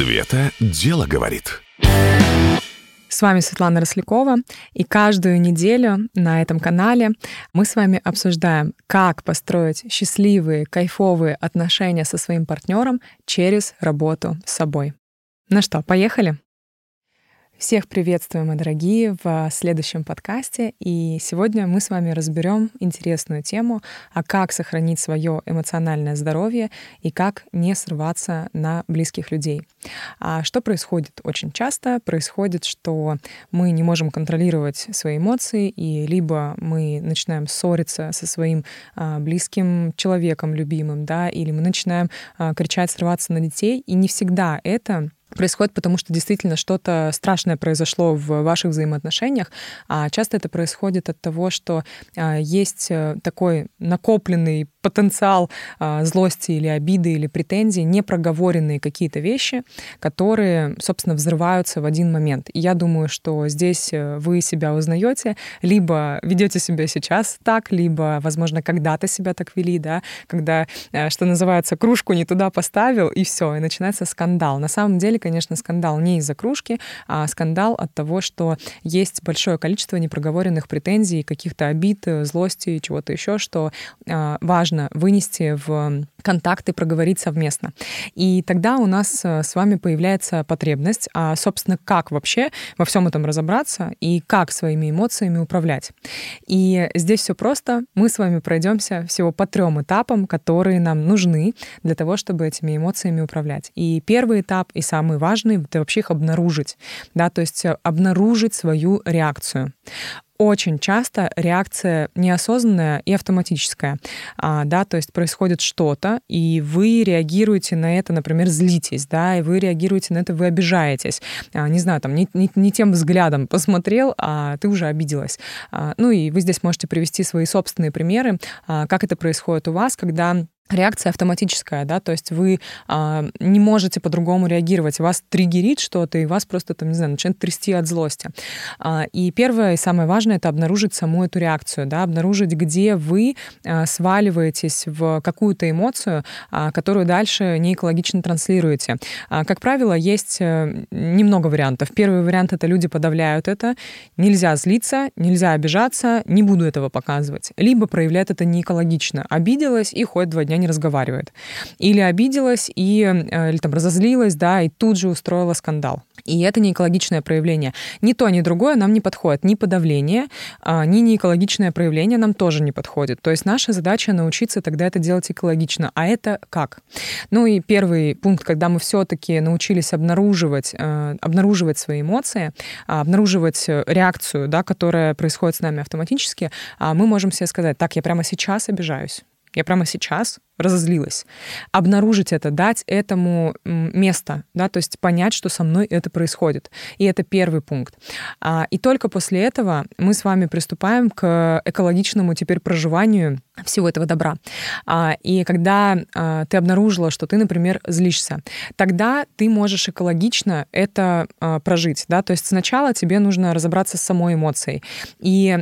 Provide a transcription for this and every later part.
Света дело говорит. С вами Светлана Рослякова, и каждую неделю на этом канале мы с вами обсуждаем, как построить счастливые, кайфовые отношения со своим партнером через работу с собой. Ну что, поехали? Всех приветствуем, мои дорогие, в следующем подкасте. И сегодня мы с вами разберем интересную тему, а как сохранить свое эмоциональное здоровье и как не срываться на близких людей. А что происходит очень часто? Происходит, что мы не можем контролировать свои эмоции, и либо мы начинаем ссориться со своим а, близким человеком, любимым, да, или мы начинаем а, кричать, срываться на детей, и не всегда это происходит потому, что действительно что-то страшное произошло в ваших взаимоотношениях, а часто это происходит от того, что а, есть э, такой накопленный потенциал а, злости или обиды или претензий, непроговоренные какие-то вещи, которые, собственно, взрываются в один момент. И я думаю, что здесь э, вы себя узнаете, либо ведете себя сейчас так, либо, возможно, когда-то себя так вели, да, когда, э, что называется, кружку не туда поставил, и все, и начинается скандал. На самом деле, конечно, скандал не из-за кружки, а скандал от того, что есть большое количество непроговоренных претензий, каких-то обид, злости, чего-то еще, что а, важно вынести в контакты проговорить совместно. И тогда у нас э, с вами появляется потребность, а, собственно, как вообще во всем этом разобраться и как своими эмоциями управлять. И здесь все просто. Мы с вами пройдемся всего по трем этапам, которые нам нужны для того, чтобы этими эмоциями управлять. И первый этап, и самый важный, это вообще их обнаружить. Да, то есть э, обнаружить свою реакцию очень часто реакция неосознанная и автоматическая, а, да, то есть происходит что-то, и вы реагируете на это, например, злитесь, да, и вы реагируете на это, вы обижаетесь, а, не знаю, там, не, не, не тем взглядом посмотрел, а ты уже обиделась. А, ну и вы здесь можете привести свои собственные примеры, а, как это происходит у вас, когда реакция автоматическая, да, то есть вы а, не можете по-другому реагировать, вас триггерит что-то, и вас просто, там, не знаю, начинает трясти от злости. А, и первое и самое важное — это обнаружить саму эту реакцию, да, обнаружить, где вы а, сваливаетесь в какую-то эмоцию, а, которую дальше не экологично транслируете. А, как правило, есть э, немного вариантов. Первый вариант — это люди подавляют это, нельзя злиться, нельзя обижаться, не буду этого показывать. Либо проявляют это не экологично. Обиделась и ходит два дня не разговаривает. Или обиделась и, э, или там разозлилась, да, и тут же устроила скандал. И это не экологичное проявление. Ни то, ни другое нам не подходит. Ни подавление, а, ни неэкологичное проявление нам тоже не подходит. То есть наша задача научиться тогда это делать экологично. А это как? Ну и первый пункт, когда мы все-таки научились обнаруживать, э, обнаруживать свои эмоции, а, обнаруживать реакцию, да, которая происходит с нами автоматически, а, мы можем себе сказать, так, я прямо сейчас обижаюсь. Я прямо сейчас разозлилась. Обнаружить это, дать этому место, да, то есть понять, что со мной это происходит. И это первый пункт. А, и только после этого мы с вами приступаем к экологичному теперь проживанию всего этого добра. А, и когда а, ты обнаружила, что ты, например, злишься, тогда ты можешь экологично это прожить, да, то есть сначала тебе нужно разобраться с самой эмоцией. И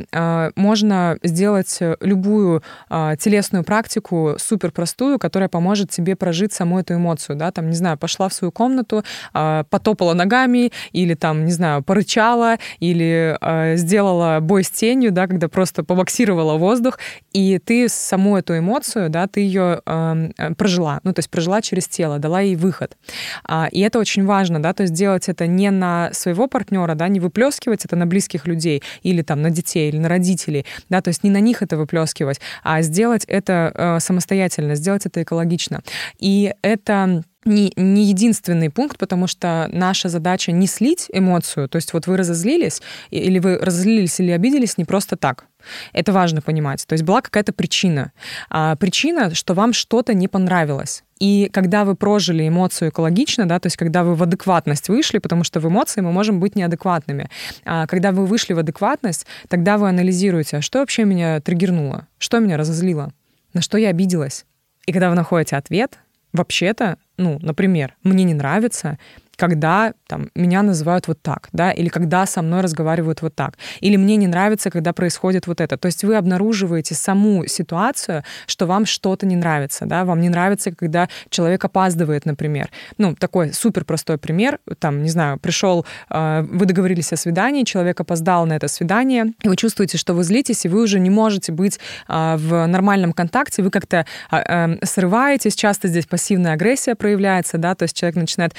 можно сделать любую телесную практику супер простую, которая поможет тебе прожить саму эту эмоцию, да, там, не знаю, пошла в свою комнату, э, потопала ногами, или там, не знаю, порычала, или э, сделала бой с тенью, да, когда просто побоксировала воздух, и ты саму эту эмоцию, да, ты ее э, прожила, ну, то есть прожила через тело, дала ей выход. А, и это очень важно, да, то есть делать это не на своего партнера, да, не выплескивать это на близких людей, или там на детей, или на родителей, да, то есть не на них это выплескивать, а сделать это э, самостоятельно, сделать это экологично. И это не, не единственный пункт, потому что наша задача не слить эмоцию, то есть вот вы разозлились, или вы разозлились или обиделись не просто так. Это важно понимать. То есть была какая-то причина. А причина, что вам что-то не понравилось. И когда вы прожили эмоцию экологично, да, то есть когда вы в адекватность вышли, потому что в эмоции мы можем быть неадекватными, а когда вы вышли в адекватность, тогда вы анализируете, а что вообще меня триггернуло, что меня разозлило, на что я обиделась. И когда вы находите ответ, вообще-то, ну, например, мне не нравится, когда там, меня называют вот так, да, или когда со мной разговаривают вот так, или мне не нравится, когда происходит вот это. То есть вы обнаруживаете саму ситуацию, что вам что-то не нравится, да, вам не нравится, когда человек опаздывает, например. Ну, такой супер простой пример, там, не знаю, пришел, э, вы договорились о свидании, человек опоздал на это свидание, и вы чувствуете, что вы злитесь, и вы уже не можете быть э, в нормальном контакте, вы как-то э, срываетесь, часто здесь пассивная агрессия проявляется, да, то есть человек начинает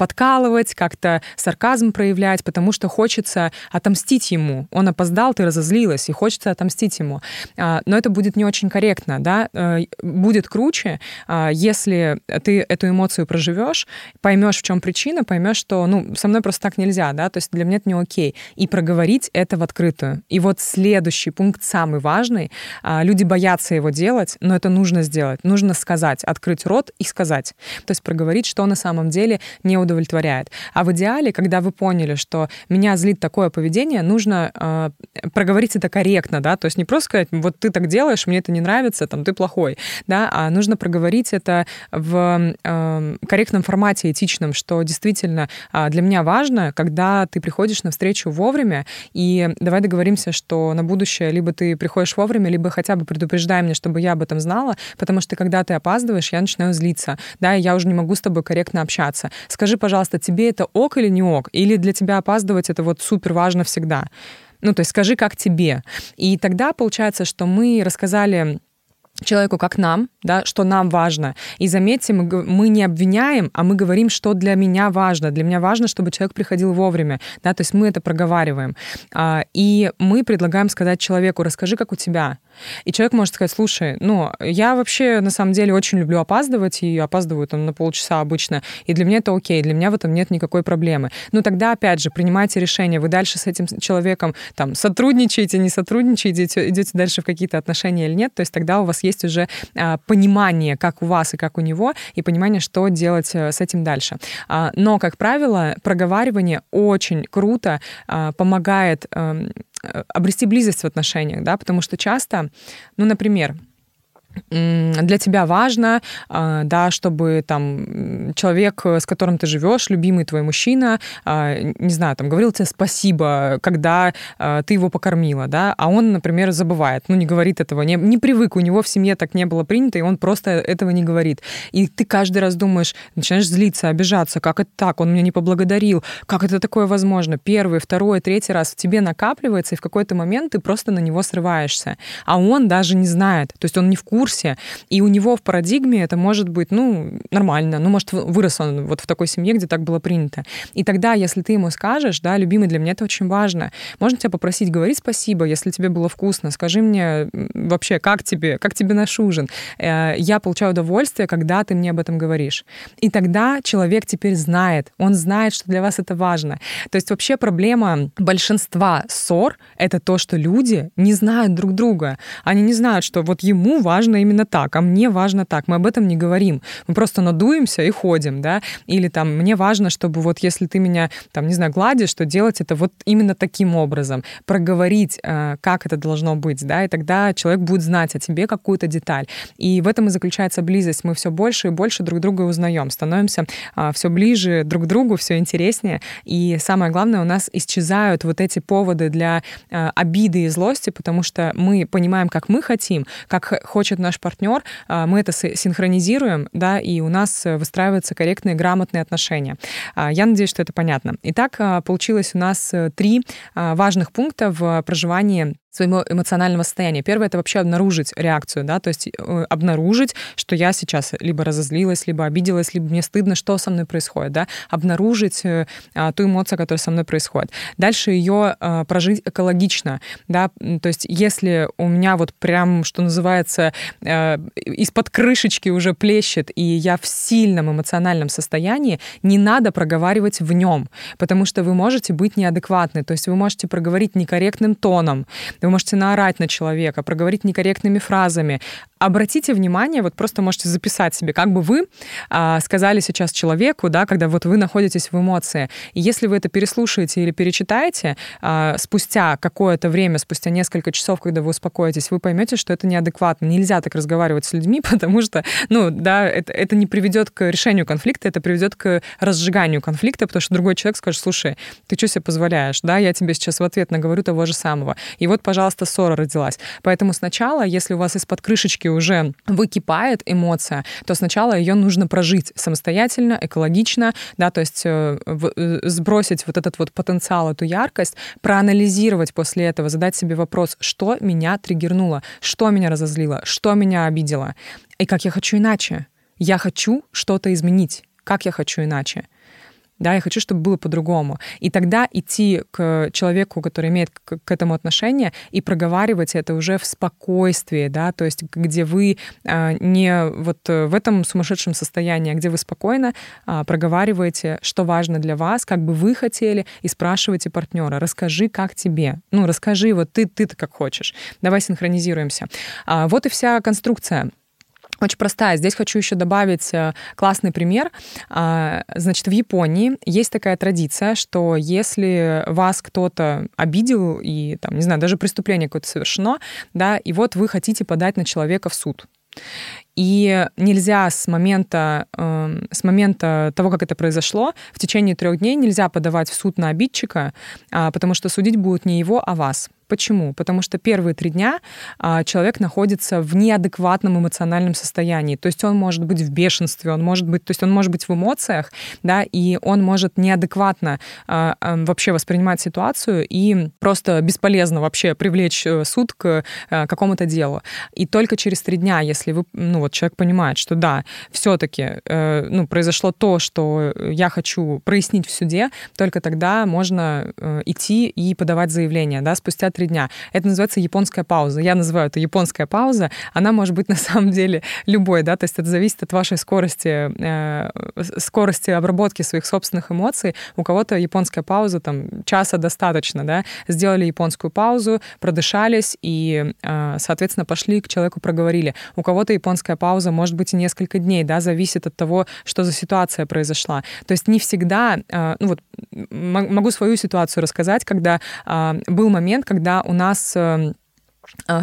подкалывать, как-то сарказм проявлять, потому что хочется отомстить ему. Он опоздал, ты разозлилась, и хочется отомстить ему. Но это будет не очень корректно, да, будет круче, если ты эту эмоцию проживешь, поймешь, в чем причина, поймешь, что, ну, со мной просто так нельзя, да, то есть для меня это не окей. И проговорить это в открытую. И вот следующий пункт, самый важный, люди боятся его делать, но это нужно сделать. Нужно сказать, открыть рот и сказать. То есть проговорить, что на самом деле не удовлетворяет. А в идеале, когда вы поняли, что меня злит такое поведение, нужно э, проговорить это корректно, да, то есть не просто сказать, вот ты так делаешь, мне это не нравится, там, ты плохой, да, а нужно проговорить это в э, корректном формате, этичном, что действительно э, для меня важно, когда ты приходишь на встречу вовремя, и давай договоримся, что на будущее либо ты приходишь вовремя, либо хотя бы предупреждай меня, чтобы я об этом знала, потому что когда ты опаздываешь, я начинаю злиться, да, и я уже не могу с тобой корректно общаться. Скажи, пожалуйста, тебе это ок или не ок? Или для тебя опаздывать это вот супер важно всегда? Ну, то есть скажи, как тебе. И тогда получается, что мы рассказали человеку, как нам, да, что нам важно. И заметьте, мы, мы не обвиняем, а мы говорим, что для меня важно. Для меня важно, чтобы человек приходил вовремя, да, то есть мы это проговариваем. А, и мы предлагаем сказать человеку, расскажи, как у тебя. И человек может сказать, слушай, ну, я вообще на самом деле очень люблю опаздывать, и опаздываю там на полчаса обычно, и для меня это окей, для меня в этом нет никакой проблемы. Но тогда, опять же, принимайте решение, вы дальше с этим человеком там сотрудничаете, не сотрудничаете, идете, дальше в какие-то отношения или нет, то есть тогда у вас есть уже а, понимание, как у вас и как у него, и понимание, что делать э, с этим дальше. А, но, как правило, проговаривание очень круто а, помогает эм, обрести близость в отношениях, да, потому что часто, ну, например, для тебя важно, а, да, чтобы там человек, с которым ты живешь, любимый твой мужчина, а, не знаю, там говорил тебе спасибо, когда а, ты его покормила, да, а он, например, забывает, ну не говорит этого, не, не привык, у него в семье так не было принято, и он просто этого не говорит. И ты каждый раз думаешь, начинаешь злиться, обижаться, как это так, он меня не поблагодарил, как это такое возможно? Первый, второй, третий раз в тебе накапливается, и в какой-то момент ты просто на него срываешься, а он даже не знает, то есть он не в курсе, курсе, и у него в парадигме это может быть, ну, нормально, ну, может, вырос он вот в такой семье, где так было принято. И тогда, если ты ему скажешь, да, любимый, для меня это очень важно, можно тебя попросить говорить спасибо, если тебе было вкусно, скажи мне вообще, как тебе, как тебе наш ужин. Э, я получаю удовольствие, когда ты мне об этом говоришь. И тогда человек теперь знает, он знает, что для вас это важно. То есть вообще проблема большинства ссор — это то, что люди не знают друг друга. Они не знают, что вот ему важно важно именно так, а мне важно так. Мы об этом не говорим. Мы просто надуемся и ходим, да. Или там, мне важно, чтобы вот если ты меня, там, не знаю, гладишь, что делать это вот именно таким образом. Проговорить, э, как это должно быть, да, и тогда человек будет знать о тебе какую-то деталь. И в этом и заключается близость. Мы все больше и больше друг друга узнаем, становимся а, все ближе друг к другу, все интереснее. И самое главное, у нас исчезают вот эти поводы для э, обиды и злости, потому что мы понимаем, как мы хотим, как хочет наш партнер, а, мы это синхронизируем, да, и у нас выстраиваются корректные, грамотные отношения. А, я надеюсь, что это понятно. Итак, а, получилось у нас э, три важных пункта в проживании своего эмоционального состояния. Первое — это вообще обнаружить реакцию, да, то есть э, обнаружить, что я сейчас либо разозлилась, либо обиделась, либо мне стыдно, что со мной происходит, да, обнаружить э, а, ту эмоцию, которая со мной происходит. Дальше ее а, прожить экологично, да, то есть если у меня вот прям, что называется, а, из-под крышечки уже плещет, и я в сильном эмоциональном состоянии, не надо проговаривать в нем, потому что вы можете быть неадекватны, то есть вы можете проговорить некорректным тоном, вы можете наорать на человека, проговорить некорректными фразами. обратите внимание, вот просто можете записать себе, как бы вы а, сказали сейчас человеку, да, когда вот вы находитесь в эмоции. И если вы это переслушаете или перечитаете, а, спустя какое-то время, спустя несколько часов, когда вы успокоитесь, вы поймете, что это неадекватно. Нельзя так разговаривать с людьми, потому что, ну, да, это, это не приведет к решению конфликта, это приведет к разжиганию конфликта, потому что другой человек скажет, слушай, ты что себе позволяешь, да, я тебе сейчас в ответ наговорю того же самого. И вот, пожалуйста, ссора родилась. Поэтому сначала, если у вас из-под крышечки уже выкипает эмоция, то сначала ее нужно прожить самостоятельно, экологично, да, то есть э, э, сбросить вот этот вот потенциал, эту яркость, проанализировать после этого, задать себе вопрос, что меня триггернуло, что меня разозлило, что меня обидело, и как я хочу иначе. Я хочу что-то изменить. Как я хочу иначе? Да, я хочу, чтобы было по-другому. И тогда идти к человеку, который имеет к, к этому отношение, и проговаривать это уже в спокойствии, да, то есть где вы а, не вот в этом сумасшедшем состоянии, а где вы спокойно а, проговариваете, что важно для вас, как бы вы хотели, и спрашиваете партнера, расскажи, как тебе, ну, расскажи, вот ты, ты-то как хочешь, давай синхронизируемся. А, вот и вся конструкция очень простая. Здесь хочу еще добавить э, классный пример. А, значит, в Японии есть такая традиция, что если вас кто-то обидел и, там, не знаю, даже преступление какое-то совершено, да, и вот вы хотите подать на человека в суд. И нельзя с момента, э, с момента того, как это произошло, в течение трех дней нельзя подавать в суд на обидчика, э, потому что судить будут не его, а вас. Почему? Потому что первые три дня а, человек находится в неадекватном эмоциональном состоянии. То есть он может быть в бешенстве, он может быть, то есть он может быть в эмоциях, да, и он может неадекватно а, а, вообще воспринимать ситуацию и просто бесполезно вообще привлечь э, суд к а, какому-то делу. И только через три дня, если вы, ну вот человек понимает, что да, все-таки э, ну, произошло то, что я хочу прояснить в суде, только тогда можно э, идти и подавать заявление, да, спустя три дня. Это называется японская пауза. Я называю это японская пауза. Она может быть на самом деле любой, да, то есть это зависит от вашей скорости, э, скорости обработки своих собственных эмоций. У кого-то японская пауза там часа достаточно, да, сделали японскую паузу, продышались и, э, соответственно, пошли к человеку, проговорили. У кого-то японская пауза может быть и несколько дней, да, зависит от того, что за ситуация произошла. То есть не всегда, э, ну вот могу свою ситуацию рассказать, когда э, был момент, когда когда у нас эм,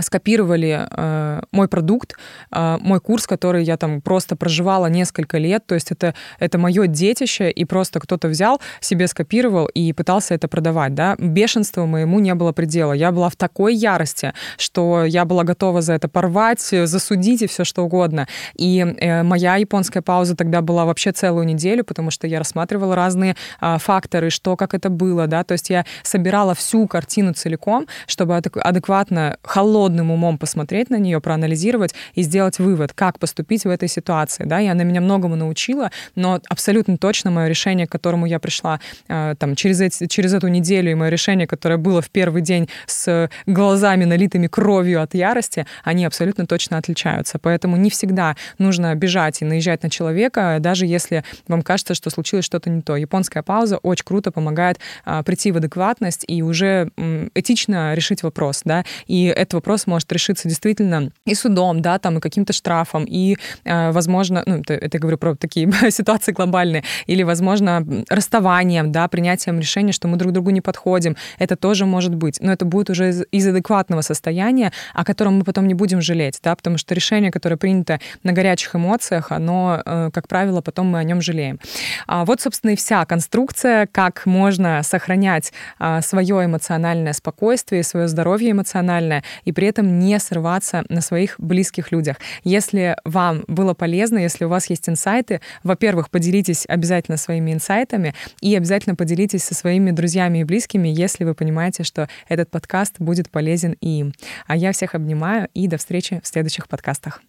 скопировали э, мой продукт, э, мой курс, который я там просто проживала несколько лет. То есть это, это мое детище, и просто кто-то взял, себе скопировал и пытался это продавать. Да? Бешенства моему не было предела. Я была в такой ярости, что я была готова за это порвать, засудить и все что угодно. И э, моя японская пауза тогда была вообще целую неделю, потому что я рассматривала разные э, факторы, что, как это было. Да? То есть я собирала всю картину целиком, чтобы адекватно холодным умом посмотреть на нее, проанализировать и сделать вывод, как поступить в этой ситуации. Да? И она меня многому научила, но абсолютно точно мое решение, к которому я пришла э, там, через, эти, через эту неделю, и мое решение, которое было в первый день с глазами, налитыми кровью от ярости, они абсолютно точно отличаются. Поэтому не всегда нужно бежать и наезжать на человека, даже если вам кажется, что случилось что-то не то. Японская пауза очень круто помогает а, прийти в адекватность и уже м, этично решить вопрос. Да? И этот вопрос может решиться действительно и судом, да, там, и каким-то штрафом, и, э, возможно, ну, это, это я говорю про такие ситуации глобальные, или, возможно, расставанием, да, принятием решения, что мы друг другу не подходим. Это тоже может быть. Но это будет уже из, из адекватного состояния, о котором мы потом не будем жалеть, да, потому что решение, которое принято на горячих эмоциях, оно, э, как правило, потом мы о нем жалеем. А вот, собственно, и вся конструкция, как можно сохранять а, свое эмоциональное спокойствие, свое здоровье эмоциональное и при этом не срываться на своих близких людях. Если вам было полезно, если у вас есть инсайты, во-первых, поделитесь обязательно своими инсайтами и обязательно поделитесь со своими друзьями и близкими, если вы понимаете, что этот подкаст будет полезен и им. А я всех обнимаю и до встречи в следующих подкастах.